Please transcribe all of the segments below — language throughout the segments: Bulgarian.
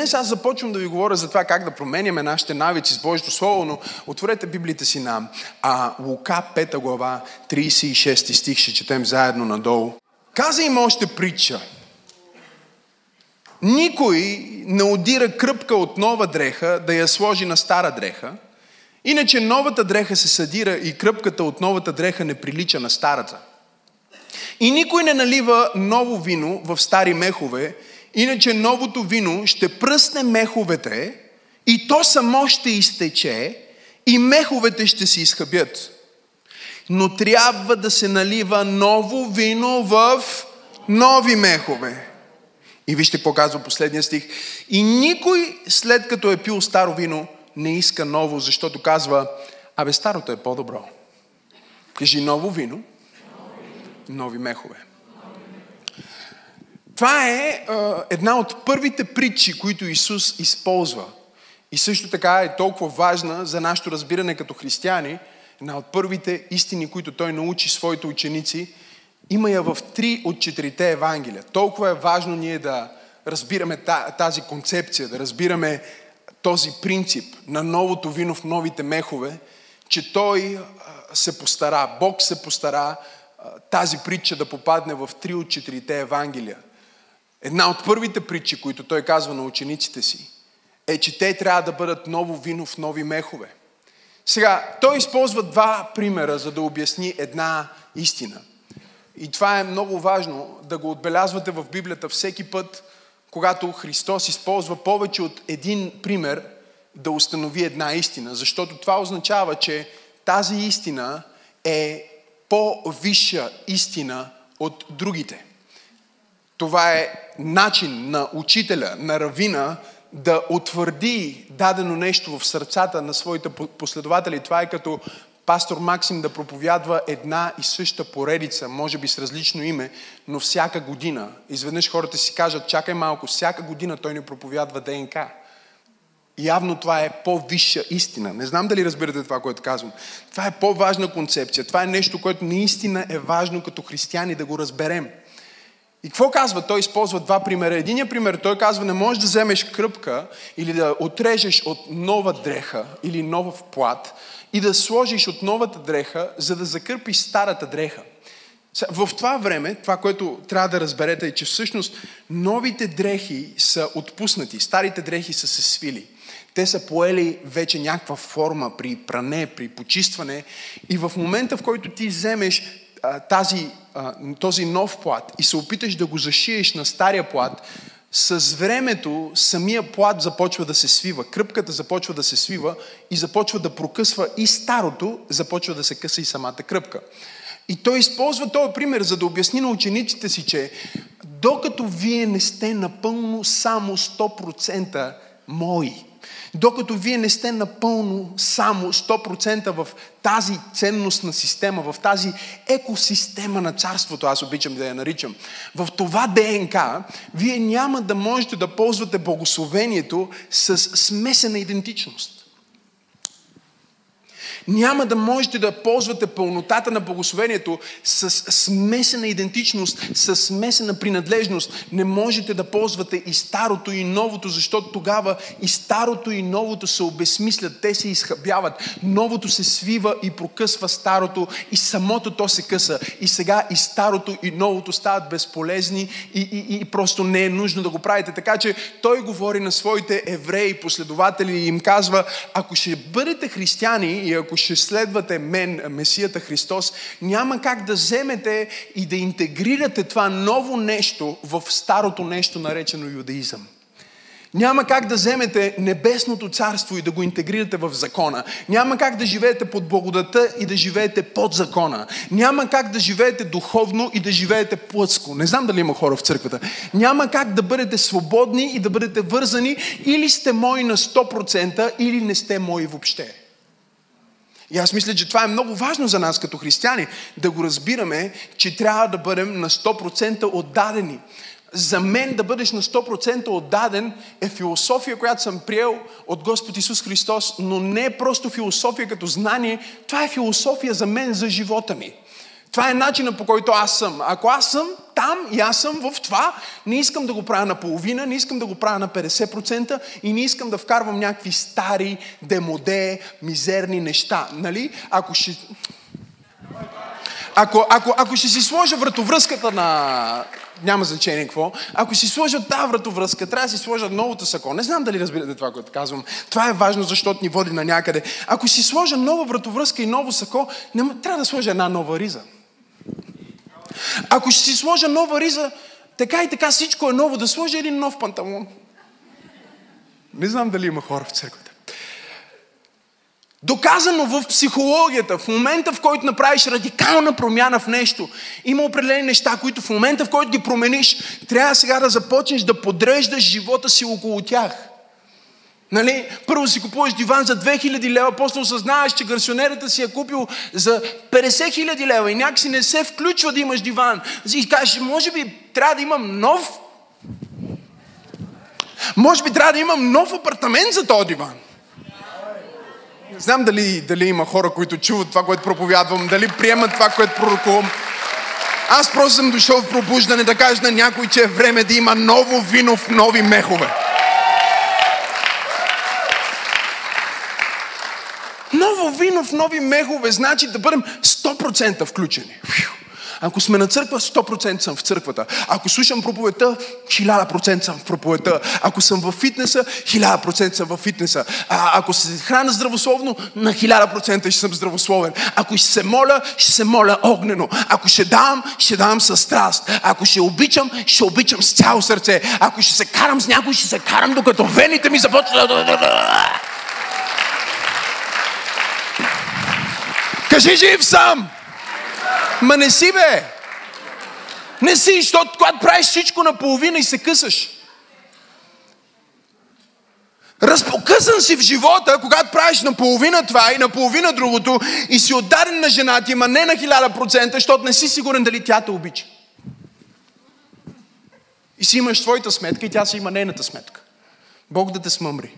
днес аз започвам да ви говоря за това как да променяме нашите навици с Божието Слово, но отворете Библията си на а, Лука 5 глава, 36 стих, ще четем заедно надолу. Каза им още притча. Никой не удира кръпка от нова дреха да я сложи на стара дреха, иначе новата дреха се съдира и кръпката от новата дреха не прилича на старата. И никой не налива ново вино в стари мехове, иначе новото вино ще пръсне меховете и то само ще изтече и меховете ще се изхъбят. Но трябва да се налива ново вино в нови мехове. И вижте какво казва последния стих. И никой след като е пил старо вино не иска ново, защото казва, абе старото е по-добро. Кажи ново вино, нови мехове. Това е, е една от първите притчи, които Исус използва. И също така е толкова важна за нашето разбиране като християни, една от първите истини, които той научи своите ученици, има я в три от четирите Евангелия. Толкова е важно ние да разбираме тази концепция, да разбираме този принцип на новото вино в новите мехове, че той се постара, Бог се постара тази притча да попадне в три от четирите Евангелия. Една от първите притчи, които той казва на учениците си, е, че те трябва да бъдат ново вино в нови мехове. Сега, той използва два примера, за да обясни една истина. И това е много важно да го отбелязвате в Библията всеки път, когато Христос използва повече от един пример да установи една истина. Защото това означава, че тази истина е по-висша истина от другите. Това е начин на учителя, на равина да утвърди дадено нещо в сърцата на своите последователи. Това е като пастор Максим да проповядва една и съща поредица, може би с различно име, но всяка година. Изведнъж хората си кажат, чакай малко, всяка година той ни проповядва ДНК. Явно това е по-висша истина. Не знам дали разбирате това, което казвам. Това е по-важна концепция. Това е нещо, което наистина е важно като християни да го разберем. И какво казва? Той използва два примера. Единият пример, той казва, не можеш да вземеш кръпка или да отрежеш от нова дреха или нов плат и да сложиш от новата дреха, за да закърпиш старата дреха. В това време, това, което трябва да разберете е, че всъщност новите дрехи са отпуснати, старите дрехи са се свили. Те са поели вече някаква форма при пране, при почистване и в момента, в който ти вземеш тази, този нов плат и се опиташ да го зашиеш на стария плат, с времето самия плат започва да се свива, кръпката започва да се свива и започва да прокъсва и старото, започва да се къса и самата кръпка. И той използва този пример, за да обясни на учениците си, че докато вие не сте напълно само 100% мои, докато вие не сте напълно само 100% в тази ценностна система, в тази екосистема на царството, аз обичам да я наричам, в това ДНК, вие няма да можете да ползвате благословението с смесена идентичност няма да можете да ползвате пълнотата на благословението с смесена идентичност, с смесена принадлежност. Не можете да ползвате и старото и новото, защото тогава и старото и новото се обесмислят, те се изхъбяват. Новото се свива и прокъсва старото и самото то се къса. И сега и старото и новото стават безполезни и, и, и просто не е нужно да го правите. Така че той говори на своите евреи, последователи и им казва, ако ще бъдете християни и ако ще следвате мен, Месията Христос, няма как да вземете и да интегрирате това ново нещо в старото нещо, наречено юдаизъм. Няма как да вземете небесното царство и да го интегрирате в закона. Няма как да живеете под благодата и да живеете под закона. Няма как да живеете духовно и да живеете плътско. Не знам дали има хора в църквата. Няма как да бъдете свободни и да бъдете вързани или сте мои на 100% или не сте мои въобще. И аз мисля, че това е много важно за нас като християни, да го разбираме, че трябва да бъдем на 100% отдадени. За мен да бъдеш на 100% отдаден е философия, която съм приел от Господ Исус Христос, но не е просто философия като знание, това е философия за мен, за живота ми. Това е начинът по който аз съм. Ако аз съм там и аз съм в това, не искам да го правя на половина, не искам да го правя на 50% и не искам да вкарвам някакви стари, демоде, мизерни неща. Нали? Ако ще... Ако, ако, ако ще си сложа вратовръзката на... Няма значение какво. Ако си сложа тази вратовръзка, трябва да си сложа новото сако. Не знам дали разбирате това, което казвам. Това е важно, защото ни води на някъде. Ако си сложа нова вратовръзка и ново сако, не, трябва да сложа една нова риза. Ако ще си сложа нова риза, така и така всичко е ново, да сложа един нов панталон. Не знам дали има хора в църквата. Доказано в психологията, в момента в който направиш радикална промяна в нещо, има определени неща, които в момента в който ги промениш, трябва сега да започнеш да подреждаш живота си около тях. Нали? Първо си купуваш диван за 2000 лева, после осъзнаваш, че гарсионерата си е купил за 50 000 лева и някакси не се включва да имаш диван. И кажеш, може би трябва да имам нов... Може би трябва да имам нов апартамент за този диван. Не знам дали, дали има хора, които чуват това, което проповядвам, дали приемат това, което пророкувам. Аз просто съм дошъл в пробуждане да кажа на някой, че е време да има ново вино в нови мехове. Ново вино в нови мехове значи да бъдем 100% включени. Ако сме на църква, 100% съм в църквата. Ако слушам проповедта, 1000% съм в проповедта. Ако съм в фитнеса, 1000% съм в фитнеса. А, ако се храна здравословно, на 1000% ще съм здравословен. Ако ще се моля, ще се моля огнено. Ако ще давам, ще давам със страст. Ако ще обичам, ще обичам с цяло сърце. Ако ще се карам с някой, ще се карам докато вените ми започнат Кажи, жив съм! Ма не си, бе! Не си, защото когато правиш всичко наполовина и се късаш. Разпокъсан си в живота, когато правиш наполовина това и наполовина другото и си отдаден на жена ти, ма не на хиляда процента, защото не си сигурен дали тя те обича. И си имаш твоята сметка и тя си има нейната сметка. Бог да те смъмри.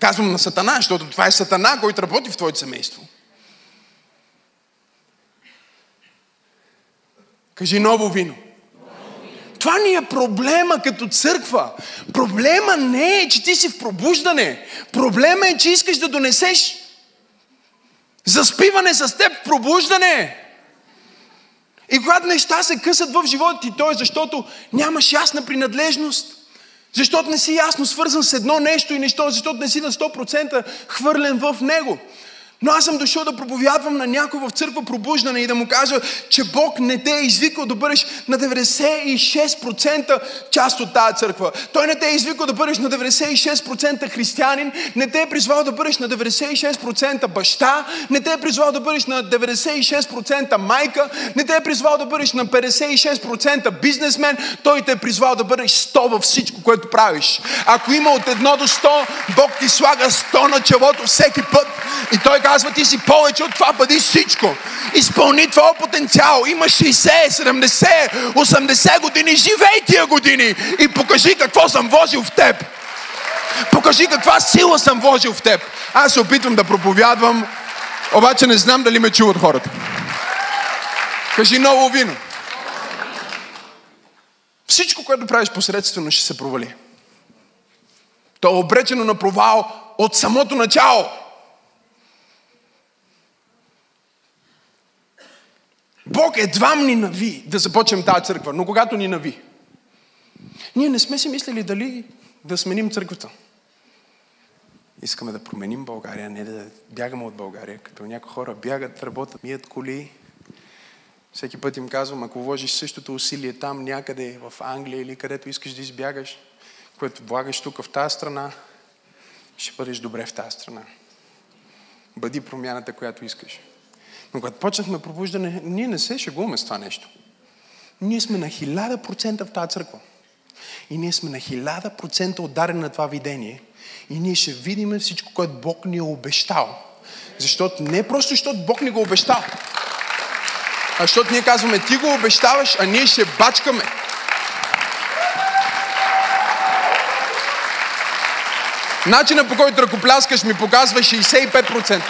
Казвам на Сатана, защото това е Сатана, който работи в твоето семейство. Кажи ново вино. Това ни е проблема като църква. Проблема не е, че ти си в пробуждане. Проблема е, че искаш да донесеш заспиване с теб в пробуждане. И когато неща се късат в живота ти, то е защото нямаш ясна принадлежност. Защото не си ясно свързан с едно нещо и нещо, защото не си на 100% хвърлен в него. Но аз съм дошъл да проповядвам на някой в църква пробуждане и да му кажа, че Бог не те е извикал да бъдеш на 96% част от тази църква. Той не те е извикал да бъдеш на 96% християнин, не те е призвал да бъдеш на 96% баща, не те е призвал да бъдеш на 96% майка, не те е призвал да бъдеш на 56% бизнесмен, той те е призвал да бъдеш 100 във всичко, което правиш. Ако има от 1 до 100, Бог ти слага 100 на челото всеки път и той казва, ти си повече от това, бъди всичко. Изпълни твоя потенциал. Има 60, 70, 80 години, живей тия години и покажи какво съм вложил в теб. Покажи каква сила съм вложил в теб. Аз се опитвам да проповядвам, обаче не знам дали ме чуват хората. Кажи ново вино. Всичко, което правиш посредствено, ще се провали. То е обречено на провал от самото начало. Бог едва ни нави да започнем тази църква, но когато ни нави, ние не сме си мислили дали да сменим църквата. Искаме да променим България, не да бягаме от България. Като някои хора бягат, работят, мият коли. Всеки път им казвам, ако вложиш същото усилие там някъде в Англия или където искаш да избягаш, което влагаш тук в тази страна, ще бъдеш добре в тази страна. Бъди промяната, която искаш. Но когато почнахме пробуждане, ние не се шегуваме с това нещо. Ние сме на хиляда процента в тази църква. И ние сме на хиляда процента отдарени на това видение. И ние ще видим всичко, което Бог ни е обещал. Защото не просто защото Бог ни го обещал. А защото ние казваме, ти го обещаваш, а ние ще бачкаме. Начинът по който ръкопляскаш ми показва 65%.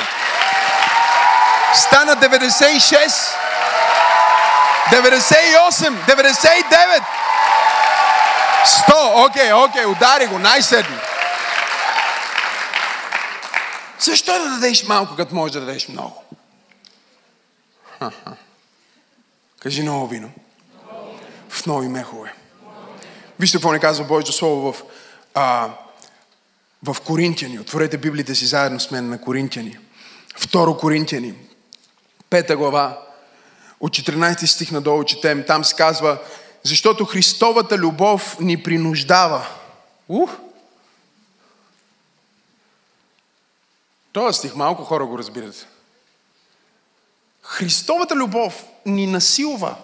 Стана 96. 98. 99. 100. Окей, окей, удари го, най-седно. Защо да дадеш малко, като можеш да дадеш много? Ха-ха. Кажи ново вино. В нови мехове. Вижте какво ни казва Божието Слово в, а, в Коринтияни. Отворете Библията си заедно с мен на Коринтияни. Второ Коринтияни. Пета глава. От 14 стих надолу четем. Там се казва, защото Христовата любов ни принуждава. Ух! Този стих малко хора го разбират. Христовата любов ни насилва.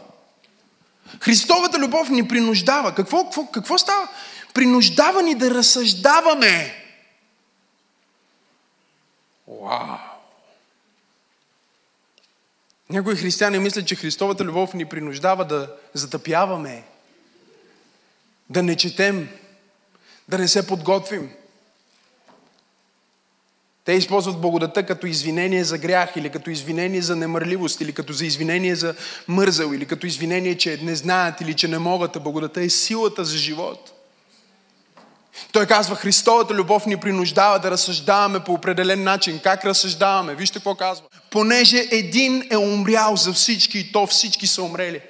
Христовата любов ни принуждава. Какво, какво, какво става? Принуждава ни да разсъждаваме. Вау! Някои християни мислят, че Христовата любов ни принуждава да затъпяваме, да не четем, да не се подготвим. Те използват благодата като извинение за грях, или като извинение за немърливост, или като за извинение за мързъл, или като извинение, че не знаят или че не могат. А благодата е силата за живот. Той казва, Христовата любов ни принуждава да разсъждаваме по определен начин. Как разсъждаваме? Вижте какво казва. Понеже един е умрял за всички и то всички са умрели.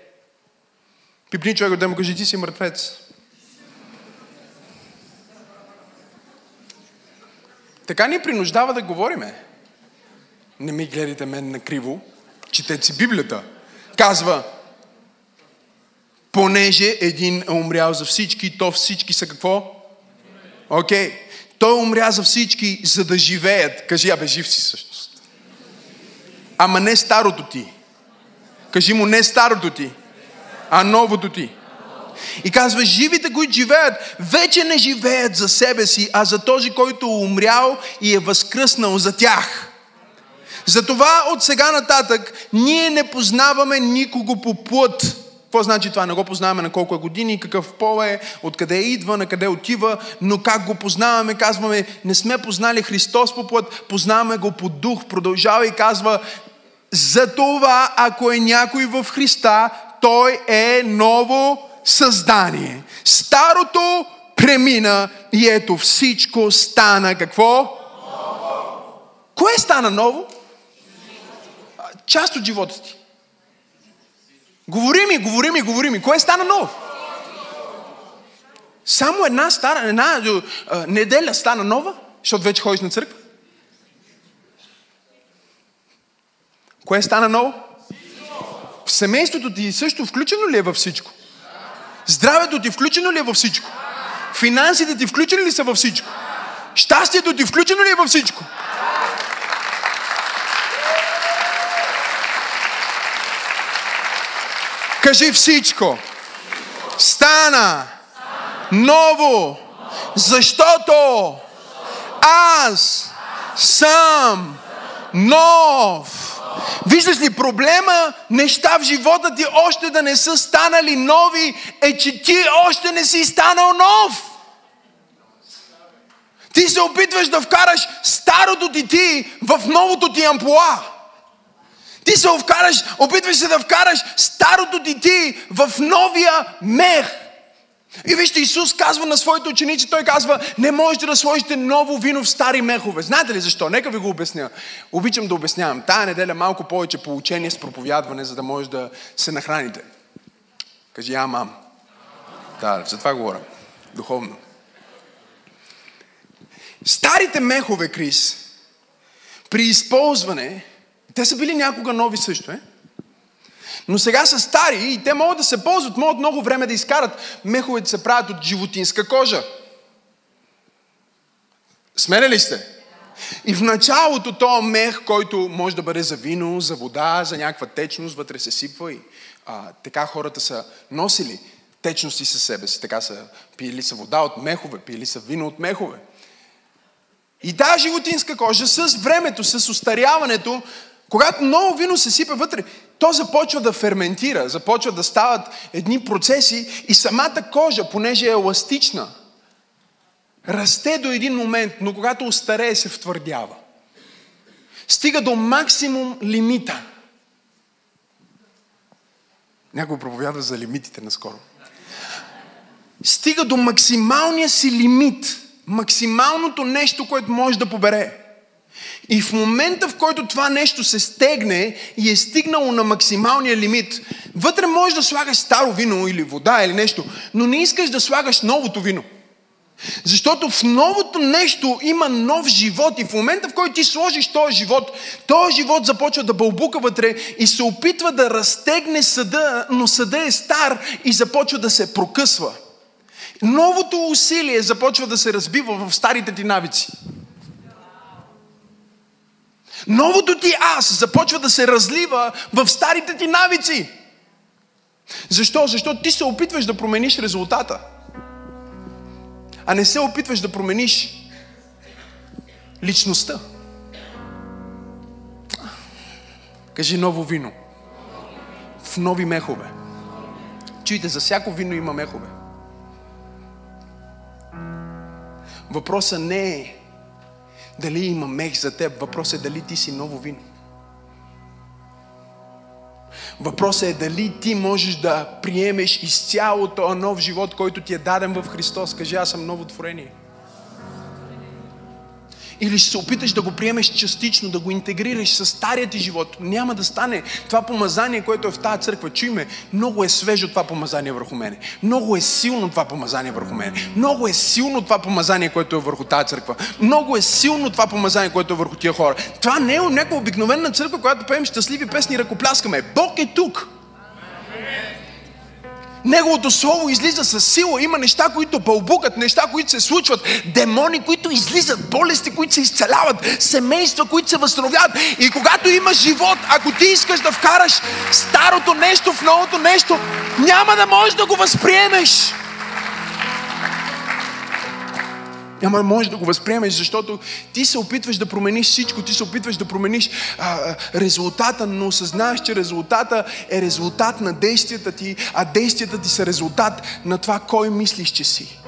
Пипни човек да му кажи, ти си мъртвец. Така ни принуждава да говориме. Не ми гледайте мен на криво. Четете си Библията. Казва, понеже един е умрял за всички, то всички са какво? Окей. Okay. Той умря за всички, за да живеят. Кажи, абе, жив си всъщност. Ама не старото ти. Кажи му, не старото ти, а новото ти. И казва, живите, които живеят, вече не живеят за себе си, а за този, който е умрял и е възкръснал за тях. Затова от сега нататък ние не познаваме никого по плът. Какво значи това? Не го познаваме на колко е години, какъв пол е, откъде идва, на къде отива, но как го познаваме? Казваме, не сме познали Христос по плът, познаваме го по дух. Продължава и казва, за това, ако е някой в Христа, той е ново създание. Старото премина и ето всичко стана какво? Ново. Кое стана ново? Част от живота ти. Говори ми, говори ми, говори ми. Кое стана ново? Само една стара, една а, неделя стана нова, защото вече ходиш на църква. Кое стана ново? В семейството ти също включено ли е във всичко? Здравето ти включено ли е във всичко? Финансите ти включени ли са във всичко? Щастието ти включено ли е във всичко? Кажи всичко. Стана ново, защото аз съм нов. Виждаш ли, проблема неща в живота ти още да не са станали нови, е, че ти още не си станал нов. Ти се опитваш да вкараш старото ти ти в новото ти амплуа. Ти се вкараш, опитваш се да вкараш старото ти ти в новия мех. И вижте, Исус казва на своите ученици, той казва, не можете да сложите ново вино в стари мехове. Знаете ли защо? Нека ви го обясня. Обичам да обяснявам. Тая неделя малко повече получение с проповядване, за да може да се нахраните. Кажи, а, мам. Да, за това говоря. Духовно. Старите мехове, Крис, при използване, те са били някога нови също, е? Но сега са стари и те могат да се ползват, могат много време да изкарат. Меховете се правят от животинска кожа. Смене ли сте? И в началото този мех, който може да бъде за вино, за вода, за някаква течност, вътре се сипва и а, така хората са носили течности със себе си. Така са пили са вода от мехове, пили са вино от мехове. И тази животинска кожа с времето, с устаряването, когато ново вино се сипе вътре, то започва да ферментира, започва да стават едни процеси и самата кожа, понеже е еластична, расте до един момент, но когато остарее се втвърдява. стига до максимум лимита. Някой проповядва за лимитите наскоро. Стига до максималния си лимит. Максималното нещо, което може да побере. И в момента, в който това нещо се стегне и е стигнало на максималния лимит, вътре можеш да слагаш старо вино или вода или нещо, но не искаш да слагаш новото вино. Защото в новото нещо има нов живот и в момента, в който ти сложиш този живот, този живот започва да бълбука вътре и се опитва да разтегне съда, но съда е стар и започва да се прокъсва. Новото усилие започва да се разбива в старите ти навици. Новото ти аз започва да се разлива в старите ти навици. Защо? Защото ти се опитваш да промениш резултата а не се опитваш да промениш личността. Кажи ново вино. В нови мехове. Чуйте, за всяко вино има мехове. Въпросът не е дали има мех за теб, въпросът е дали ти си ново вино. Въпросът е дали ти можеш да приемеш изцяло този нов живот, който ти е даден в Христос. Кажи, аз съм ново творение. Или ще се опиташ да го приемеш частично, да го интегрираш с стария ти живот. Няма да стане. Това помазание, което е в тази църква, чуй ме, много е свежо това помазание върху мене. Много е силно това помазание върху мене. Много е силно това помазание, което е върху тази църква. Много е силно това помазание, което е върху тия хора. Това не е някаква обикновена църква, която пеем щастливи песни и ръкопляскаме. Бог е тук. Неговото слово излиза с сила. Има неща, които бълбукат, неща, които се случват, демони, които излизат, болести, които се изцеляват, семейства, които се възстановяват. И когато има живот, ако ти искаш да вкараш старото нещо в новото нещо, няма да можеш да го възприемеш. Няма можеш да го възприемеш, защото ти се опитваш да промениш всичко, ти се опитваш да промениш а, резултата, но осъзнаваш, че резултата е резултат на действията ти, а действията ти са резултат на това, кой мислиш, че си.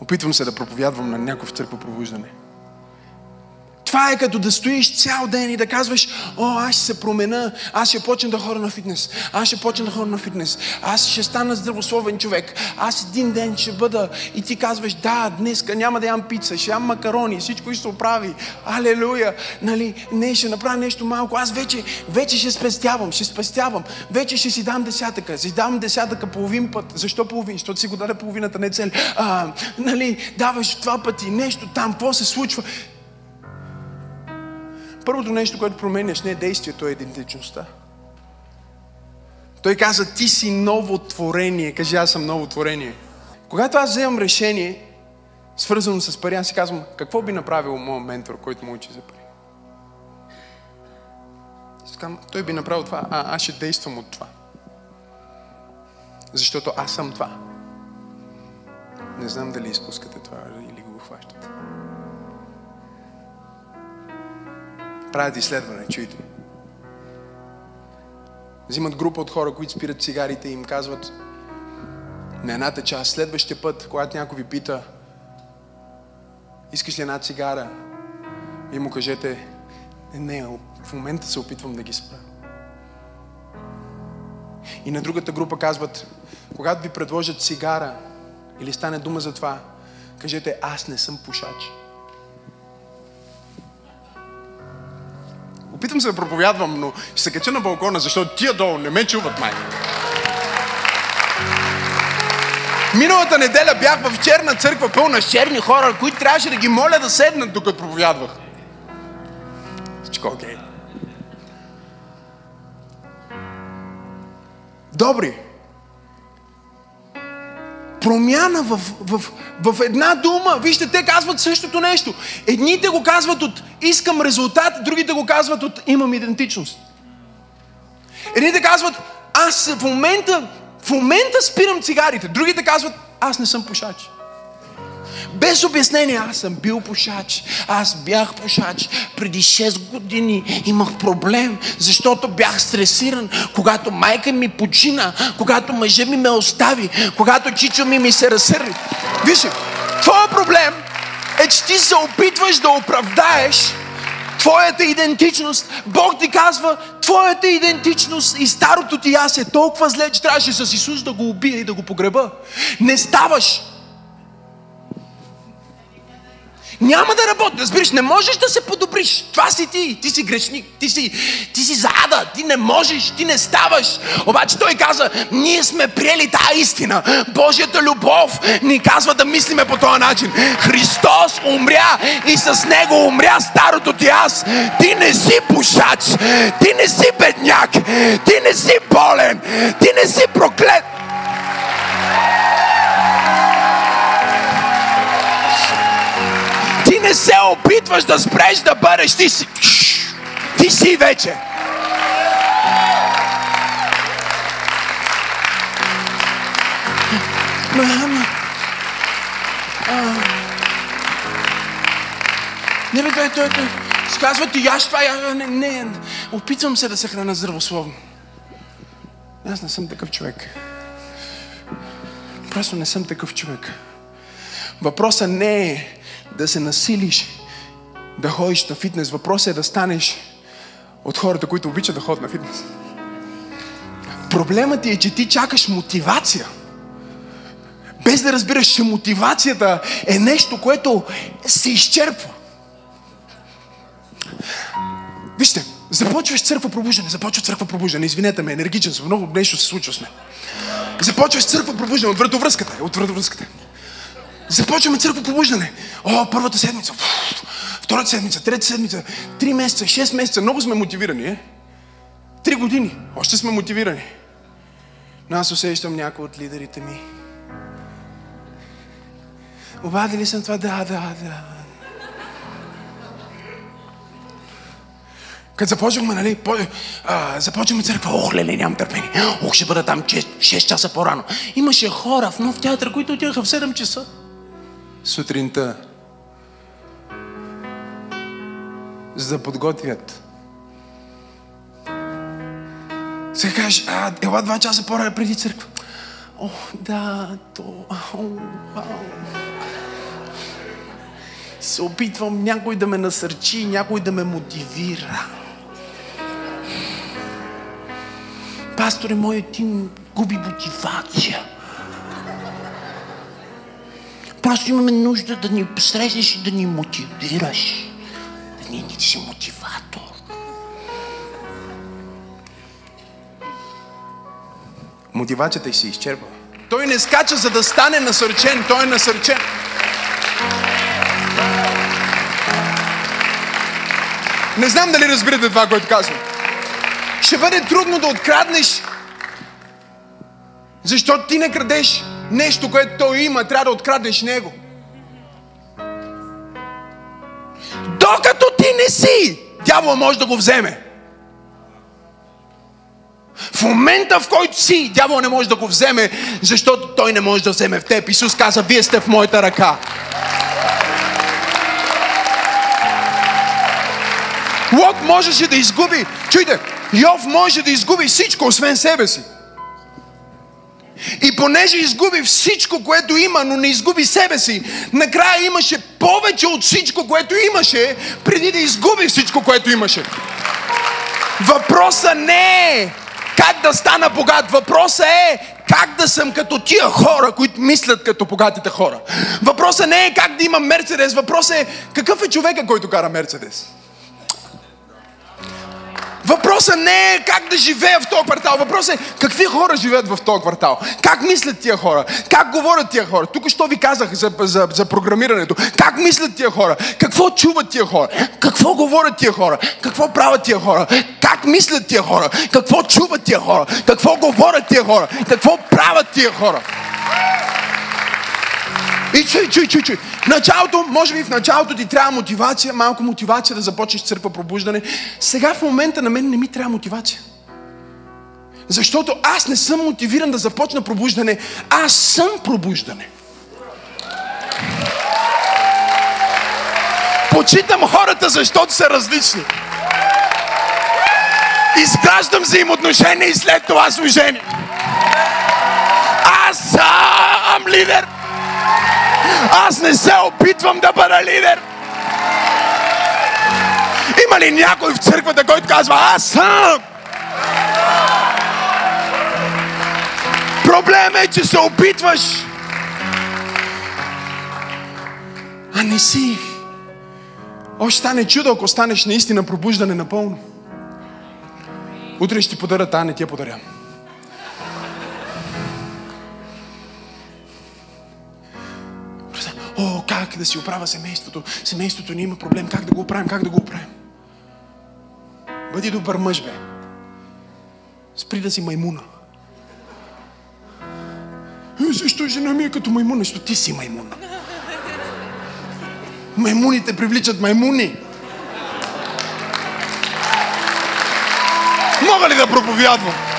Опитвам се да проповядвам на някой в църква пробуждане. Това е като да стоиш цял ден и да казваш, о, аз ще се промена, аз ще почна да хора на фитнес, аз ще почна да хора на фитнес, аз ще стана здравословен човек, аз един ден ще бъда и ти казваш, да, днеска няма да ям пица, ще ям макарони, всичко ще се оправи, алелуя, нали, не, ще направя нещо малко, аз вече, вече ще спестявам, ще спестявам, вече ще си дам десятъка, си дам десятъка половин път, защо половин? Защото си го даде половината, не цел. А, нали, даваш два пъти нещо там, какво се случва? Първото нещо, което променяш, не е действието, е идентичността. Той каза, ти си ново творение. Кажи, аз съм ново творение. Когато аз вземам решение, свързано с пари, аз си казвам, какво би направил моят ментор, който му учи за пари? той би направил това, а аз ще действам от това. Защото аз съм това. Не знам дали изпускате това правят изследване, чуйте. Взимат група от хора, които спират цигарите и им казват на едната част, следващия път, когато някой ви пита искаш ли една цигара, и му кажете не, в момента се опитвам да ги спра. И на другата група казват, когато ви предложат цигара или стане дума за това, кажете аз не съм пушач. Опитвам се да проповядвам, но ще се кача на балкона, защото тия долу не ме чуват май. Миналата неделя бях в черна църква, пълна с черни хора, които трябваше да ги моля да седнат, докато проповядвах. Всичко окей. Okay. Добри промяна в, в, в една дума. Вижте, те казват същото нещо. Едните го казват от искам резултат, другите го казват от имам идентичност. Едните казват аз в момента, в момента спирам цигарите. Другите казват аз не съм пушач. Без обяснение, аз съм бил пушач. Аз бях пушач. Преди 6 години имах проблем, защото бях стресиран, когато майка ми почина, когато мъжа ми ме остави, когато чичо ми ми се разсърди. Вижте, твой проблем е, че ти се опитваш да оправдаеш твоята идентичност. Бог ти казва, твоята идентичност и старото ти аз е толкова зле, че трябваше с Исус да го убие и да го погреба. Не ставаш. Няма да работи, разбираш, не можеш да се подобриш. Това си ти, ти си грешник, ти си, ти си заада, ти не можеш, ти не ставаш. Обаче той каза, ние сме приели тази истина. Божията любов ни казва да мислиме по този начин. Христос умря и с Него умря старото ти аз. Ти не си пушач, ти не си бедняк, ти не си болен, ти не си проклет. Не се опитваш да спреш да бъдеш, ти си. Ти си вече. Мама. Не, бе, той, той, той. Сказва ти, яш това, я, не, не, опитвам се да се храна здравословно. Аз не съм такъв човек. Просто не съм такъв човек. Въпросът не е да се насилиш да ходиш на фитнес. Въпросът е да станеш от хората, които обичат да ходят на фитнес. Проблемът ти е, че ти чакаш мотивация. Без да разбираш, че мотивацията е нещо, което се изчерпва. Вижте, започваш църква пробуждане, започва църква пробуждане. Извинете ме, енергичен съм, много нещо се случва с мен. Започваш църква пробуждане от вратовръзката. От вратовръзката. Започваме църква пробуждане. О, първата седмица, втората седмица, трета седмица, три месеца, шест месеца. Много сме мотивирани, е? Три години. Още сме мотивирани. Но аз усещам някой от лидерите ми. Обадили съм това? Да, да, да. Като започвахме, нали, по, а, започваме църква, ох, леле, нямам търпение. Ох, ще бъда там 6, 6 часа по-рано. Имаше хора в нов театър, които отиваха в 7 часа. Сутринта. За да подготвят. Сега кажеш, а, ела два часа по-рано преди църква. О, да, то... О, се опитвам някой да ме насърчи, някой да ме мотивира. Пасторе, моят тим губи мотивация. Просто имаме нужда да ни срещнеш и да ни мотивираш. Да ние не си мотиватор. Мотивацията й се изчерпва. Той не скача за да стане насърчен, той е насърчен. Не знам дали разбирате това, което казвам. Ще бъде трудно да откраднеш, защото ти не крадеш нещо, което той има, трябва да откраднеш него. Докато ти не си, дявола може да го вземе. В момента, в който си, дявол не може да го вземе, защото той не може да вземе в теб. Исус каза, вие сте в моята ръка. Лот можеше да изгуби, чуйте, Йов може да изгуби всичко, освен себе си. И понеже изгуби всичко, което има, но не изгуби себе си, накрая имаше повече от всичко, което имаше, преди да изгуби всичко, което имаше. Въпросът не е как да стана богат. Въпросът е как да съм като тия хора, които мислят като богатите хора. Въпросът не е как да имам Мерцедес. Въпросът е какъв е човека, който кара Мерцедес. Въпросът не е как да живея в този квартал. Въпросът е какви хора живеят в този квартал. Как мислят тия хора? Как говорят тия хора? Тук що ви казах за, за, за програмирането. Как мислят тия хора? Какво чуват тия хора? Какво говорят тия хора? Какво правят тия хора? Как мислят тия хора? Какво чуват тия хора? Какво говорят тия хора? Какво правят тия хора? И чуй, чуй, чуй, чуй. В началото, може би в началото ти трябва мотивация, малко мотивация да започнеш църква пробуждане. Сега в момента на мен не ми трябва мотивация. Защото аз не съм мотивиран да започна пробуждане. Аз съм пробуждане. Почитам хората, защото са различни. Изграждам взаимоотношения и след това служение. Аз съм лидер. Аз не се опитвам да бъда лидер. Има ли някой в църквата, който казва, аз съм? Проблем е, че се опитваш. А не си. Още стане чудо, ако станеш наистина пробуждане напълно. Утре ще ти подаря, а не ти я подаря. О, как да си оправя семейството? Семейството ни има проблем. Как да го оправим? Как да го оправим? Бъди добър мъж, бе. Спри да си маймуна. Е, защо жена ми е като маймуна? Защото ти си маймуна. Маймуните привличат маймуни. Мога ли да проповядвам?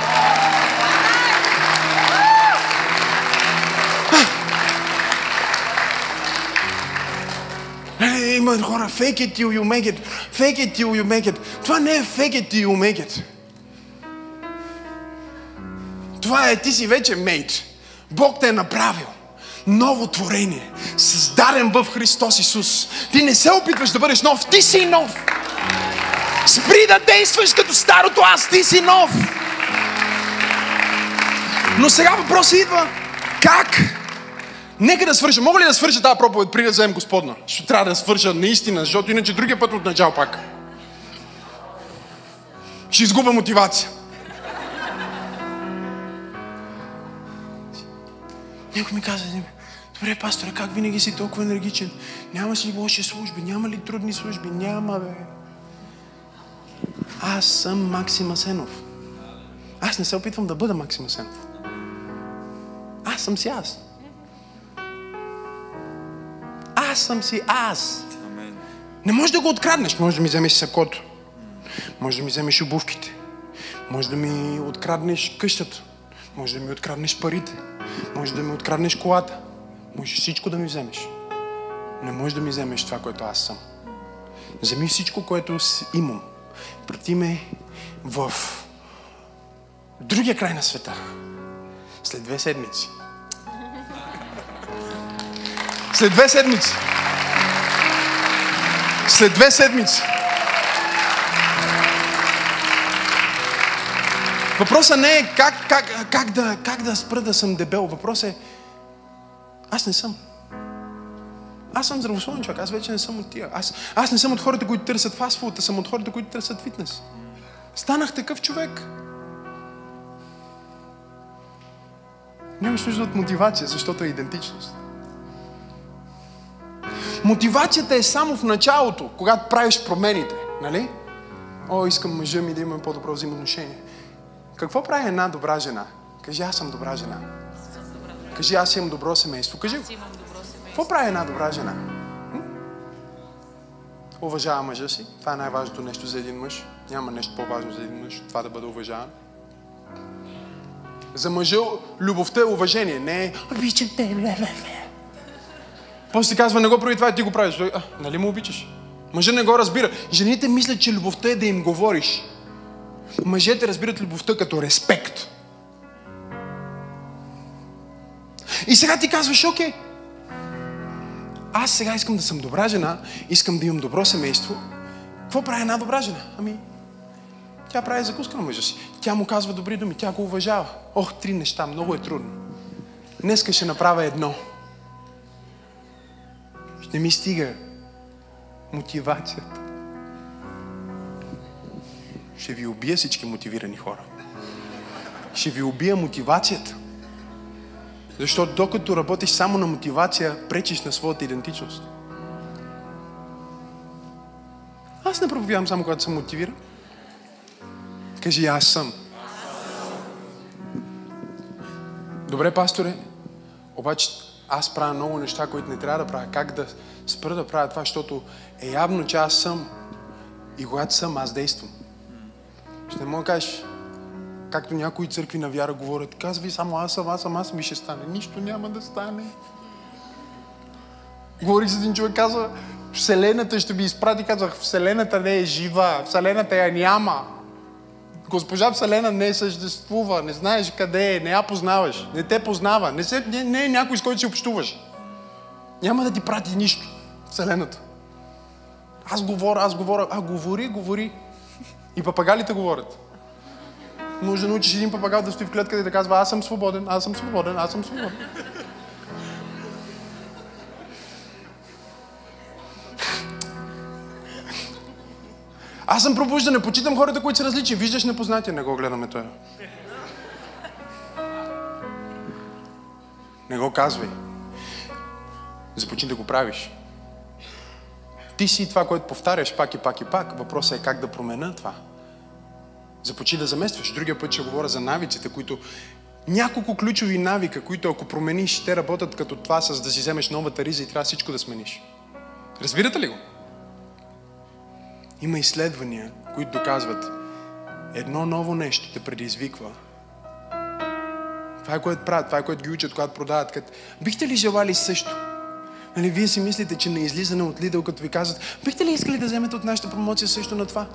Има хора, fake it till you make it. Fake it till you make it. Това не е fake it till you make it. Това е, ти си вече made. Бог те е направил. Ново творение. Създаден в Христос Исус. Ти не се опитваш да бъдеш нов. Ти си нов. Спри да действаш като старото аз. Ти си нов. Но сега въпросът идва. Как? Нека да свърша. Мога ли да свърша тази проповед преди да вземем Господна? Ще трябва да свърша наистина, защото иначе другия път от начало пак. Ще изгубя мотивация. Някой ми каза, добре, пасторе, как винаги си толкова енергичен? Няма ли лоши служби? Няма ли трудни служби? Няма, бе. Аз съм Максим Асенов. Аз не се опитвам да бъда Максим Асенов. Аз съм си аз. Аз съм си аз. Не можеш да го откраднеш. Може да ми вземеш сакото. Може да ми вземеш обувките. Може да ми откраднеш къщата. Може да ми откраднеш парите. Може да ми откраднеш колата. Може всичко да ми вземеш. Не можеш да ми вземеш това, което аз съм. Вземи всичко, което имам. Прати ме в другия край на света. След две седмици. След две седмици. След две седмици. Въпросът не е как, как, как, да, как да спра да съм дебел. Въпросът е аз не съм. Аз съм здравословен човек, аз вече не съм от тия. Аз, аз не съм от хората, които търсят фастфуд, а съм от хората, които търсят фитнес. Станах такъв човек. Нямаш нужда от мотивация, защото е идентичност. Мотивацията е само в началото, когато правиш промените, нали? О, искам мъжа ми да има по-добро взаимоотношение. Какво прави една добра жена? Кажи, аз съм добра жена. Кажи, аз имам добро семейство. Кажи, какво прави една добра жена? Уважава мъжа си. Това е най-важното нещо за един мъж. Няма нещо по-важно за един мъж. Това да бъде уважаван. За мъжа любовта е уважение. Не е обичам те. После казва, не го прави това и ти го правиш. А, нали му обичаш? Мъжа не го разбира. Жените мислят, че любовта е да им говориш. Мъжете разбират любовта като респект. И сега ти казваш, окей, аз сега искам да съм добра жена, искам да имам добро семейство. Какво прави една добра жена? Ами, тя прави закуска на мъжа си. Тя му казва добри думи, тя го уважава. Ох, три неща, много е трудно. Днеска ще направя едно. Ще ми стига мотивацията. Ще ви убия всички мотивирани хора. Ще ви убия мотивацията. Защото докато работиш само на мотивация, пречиш на своята идентичност. Аз не проповядвам само когато съм мотивиран. Кажи, аз съм. Добре, пасторе, обаче аз правя много неща, които не трябва да правя. Как да спра да правя това, защото е явно, че аз съм и когато съм, аз действам. Ще не мога да кажеш, както някои църкви на вяра говорят, казвай само аз съм, аз съм, аз ми ще стане. Нищо няма да стане. Говорих с един човек, каза, Вселената ще би изпрати, казах, Вселената не е жива, Вселената я няма. Госпожа Вселена не съществува, не знаеш къде е, не я познаваш, не те познава, не, се, не, не е някой с който си общуваш. няма да ти прати нищо. Вселената. Аз говоря, аз говоря. А, говори, говори. И папагалите говорят. Може да научиш един папагал да стои в клетката и да казва, аз съм свободен, аз съм свободен, аз съм свободен. Аз съм пробуждане, почитам хората, които са различни. Виждаш непознатия, не го гледаме той. Не го казвай. Започни да го правиш. Ти си това, което повтаряш пак и пак и пак. Въпросът е как да променя това. Започни да заместваш. Другия път ще говоря за навиците, които няколко ключови навика, които ако промениш, те работят като това с да си вземеш новата риза и трябва всичко да смениш. Разбирате ли го? Има изследвания, които доказват едно ново нещо те предизвиква. Това е което правят, това е което ги учат, когато продават. Кът... Бихте ли желали също? Нали, вие си мислите, че на излизане от Лидъл, като ви казват, бихте ли искали да вземете от нашата промоция също на това?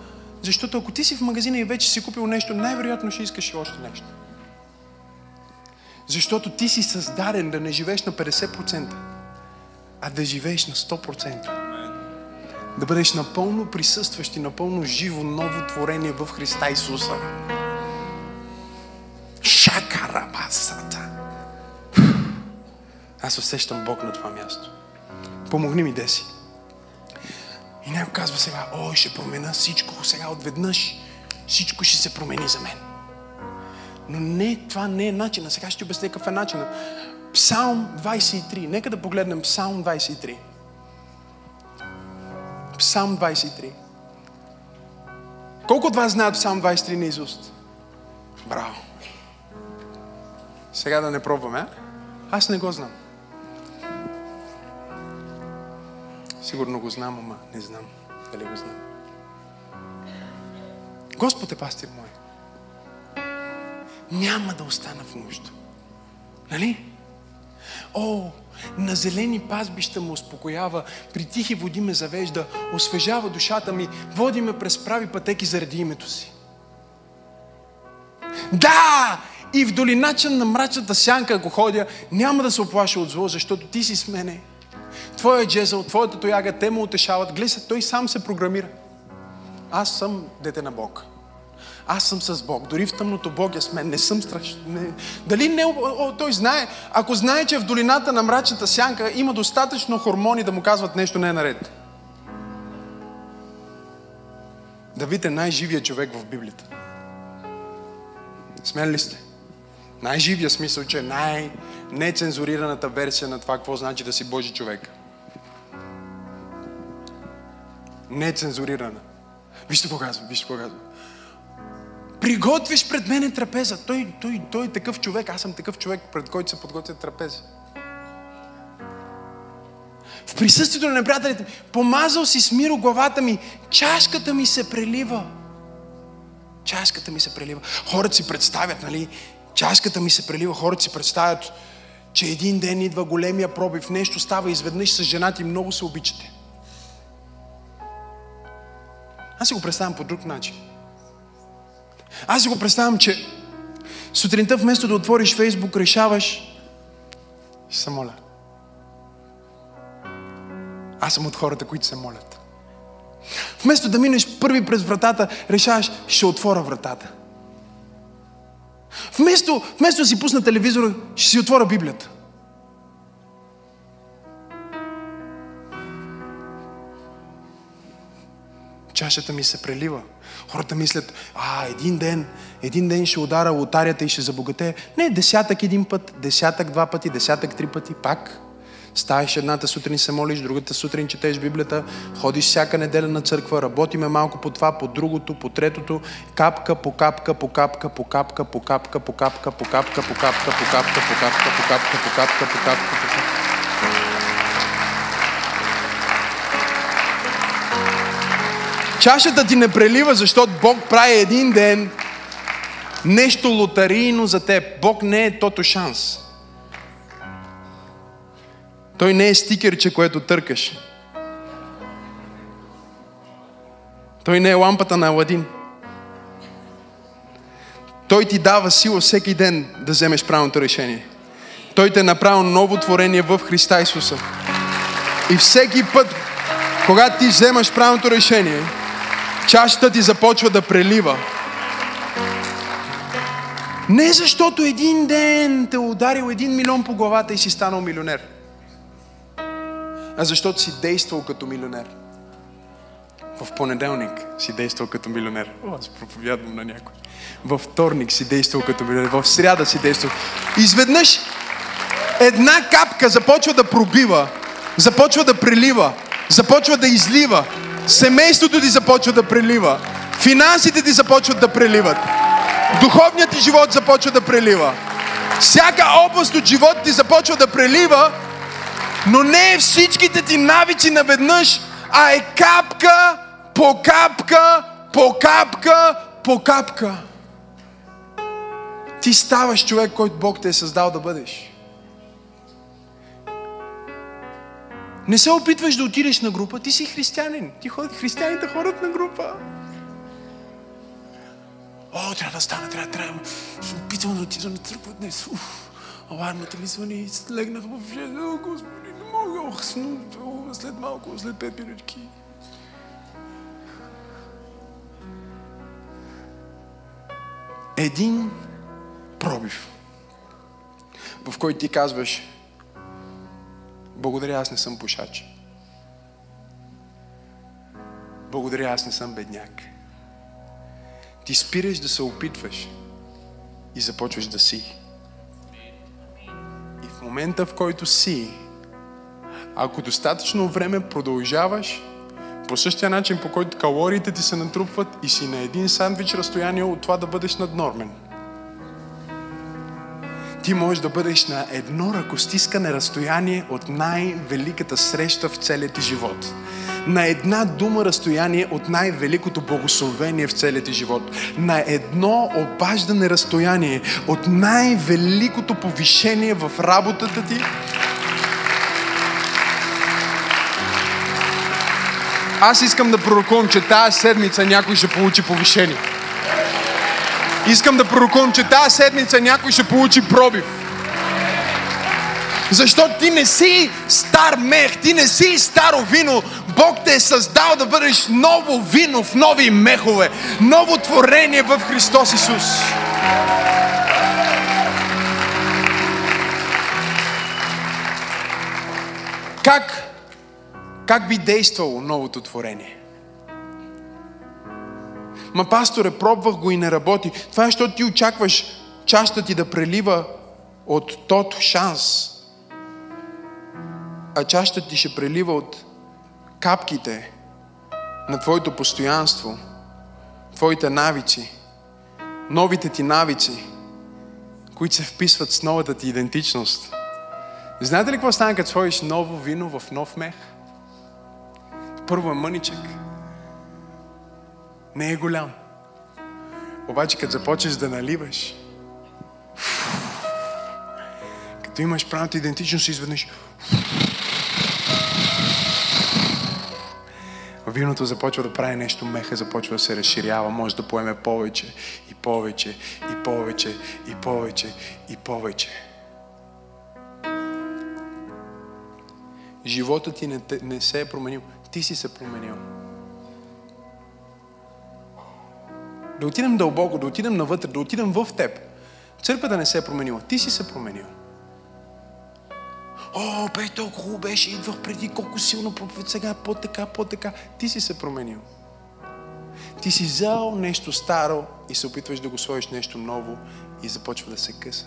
Защото ако ти си в магазина и вече си купил нещо, най-вероятно ще искаш и още нещо. Защото ти си създаден да не живееш на 50%, а да живееш на 100%. Да бъдеш напълно присъстващ и напълно живо ново творение в Христа Исуса. Шакарабасата. Аз усещам Бог на това място. Помогни ми, Деси. И някой казва сега, ой, ще промена всичко, сега отведнъж всичко ще се промени за мен. Но не, това не е начина. Сега ще обясня какъв е начина. Псалм 23. Нека да погледнем Псалм 23. Псалм 23. Колко от вас знаят Псалм 23 на изуст? Браво. Сега да не пробваме? Аз не го знам. Сигурно го знам, ама не знам дали го знам. Господ е пастир мой. Няма да остана в нужда. Нали? О, на зелени пазбища му успокоява, при тихи води ме завежда, освежава душата ми, води ме през прави пътеки заради името си. Да! И в долинача на мрачната сянка, ако ходя, няма да се оплаша от зло, защото ти си с мене. Твоя джезъл, твоята тояга, те му утешават. Гледай се, той сам се програмира. Аз съм дете на Бог. Аз съм с Бог. Дори в тъмното Бог е с мен. Не съм страшен. Не. Дали не, о, той знае, ако знае, че в долината на мрачната сянка има достатъчно хормони да му казват нещо не е наред. Давид е най-живия човек в Библията. Смен ли сте? Най-живия смисъл, че е най-нецензурираната версия на това, какво значи да си Божи човек. Нецензурирана. Вижте какво казва, вижте какво казва. Приготвиш пред мене трапеза. Той, той, той е такъв човек, аз съм такъв човек, пред който се подготвя трапеза. В присъствието на неприятелите помазал си с миро главата ми, чашката ми се прелива. Чашката ми се прелива. Хората си представят, нали, чашката ми се прелива, хората си представят, че един ден идва големия пробив, нещо става изведнъж с жената и много се обичате. Аз си го представям по друг начин. Аз си го представям, че сутринта вместо да отвориш Фейсбук, решаваш, ще се моля. Аз съм от хората, които се молят. Вместо да минеш първи през вратата, решаваш, ще отворя вратата. Вместо, вместо да си пусна телевизора, ще си отворя Библията. Чашата ми се прелива. Хората мислят, а, един ден, един ден ще удара лотарията и ще забогате. Не, десятък един път, десятък два пъти, десятък три пъти, пак. Ставаш едната сутрин се молиш, другата сутрин четеш Библията, ходиш всяка неделя на църква, работиме малко по това, по другото, по третото, капка по капка, по капка, по капка, по капка, по капка, по капка, по капка, по капка, по капка, по капка, по капка, по капка, по капка. Чашата ти не прелива, защото Бог прави един ден нещо лотарийно за теб. Бог не е тото шанс. Той не е стикерче, което търкаш. Той не е лампата на Аладин. Той ти дава сила всеки ден да вземеш правилното решение. Той те е направил ново творение в Христа Исуса. И всеки път, когато ти вземаш правилното решение, чашата ти започва да прелива. Не защото един ден те ударил един милион по главата и си станал милионер, а защото си действал като милионер. В понеделник си действал като милионер. О, аз проповядвам на някой. Във вторник си действал като милионер. В сряда си действал. Изведнъж една капка започва да пробива, започва да прелива, започва да излива. Семейството ти започва да прелива. Финансите ти започват да преливат. Духовният ти живот започва да прелива. Всяка област от живота ти започва да прелива, но не всичките ти навици наведнъж, а е капка по капка, по капка, по капка. Ти ставаш човек, който Бог те е създал да бъдеш. Не се опитваш да отидеш на група, ти си християнин. Ти ходи, християните ходят на група. О, трябва да стана, трябва, трябва. Опитвам да отида на църква днес. Уф. Алармата ми звъни, легнах в жеза. О, Господи, не мога. Ох, след малко, след пет минутки. Един пробив, в който ти казваш, благодаря, аз не съм пушач. Благодаря, аз не съм бедняк. Ти спираш да се опитваш и започваш да си. И в момента, в който си, ако достатъчно време продължаваш по същия начин, по който калориите ти се натрупват и си на един сандвич разстояние от това да бъдеш наднормен. Ти можеш да бъдеш на едно ръкостискане разстояние от най-великата среща в целия ти живот. На една дума разстояние от най-великото благословение в целия ти живот. На едно обаждане разстояние от най-великото повишение в работата ти, Аз искам да пророкувам, че тази седмица някой ще получи повишение. Искам да пророкувам, че тази седмица някой ще получи пробив. Защото ти не си стар мех, ти не си старо вино. Бог те е създал да бъдеш ново вино в нови мехове. Ново творение в Христос Исус. Как как би действало новото творение? Ма, пасторе, пробвах го и не работи. Това е, защото ти очакваш чашата ти да прелива от тот шанс. А чашата ти ще прелива от капките на твоето постоянство, твоите навици, новите ти навици, които се вписват с новата ти идентичност. Знаете ли какво стане, като сложиш ново вино в нов мех? Първо е мъничък. Не е голям. Обаче, като започнеш да наливаш, като имаш правилната идентичност, изведнъж виното започва да прави нещо, меха започва да се разширява, може да поеме повече и повече и повече и повече и повече. Животът ти не, не се е променил ти си се променил. Да отидем дълбоко, да отидем навътре, да отидем в теб. Църквата не се е променила. Ти си се променил. О, бе, толкова хубаво беше, идвах преди, колко силно проповед, сега по-така, по-така. Ти си се променил. Ти си взел нещо старо и се опитваш да го сложиш нещо ново и започва да се къса.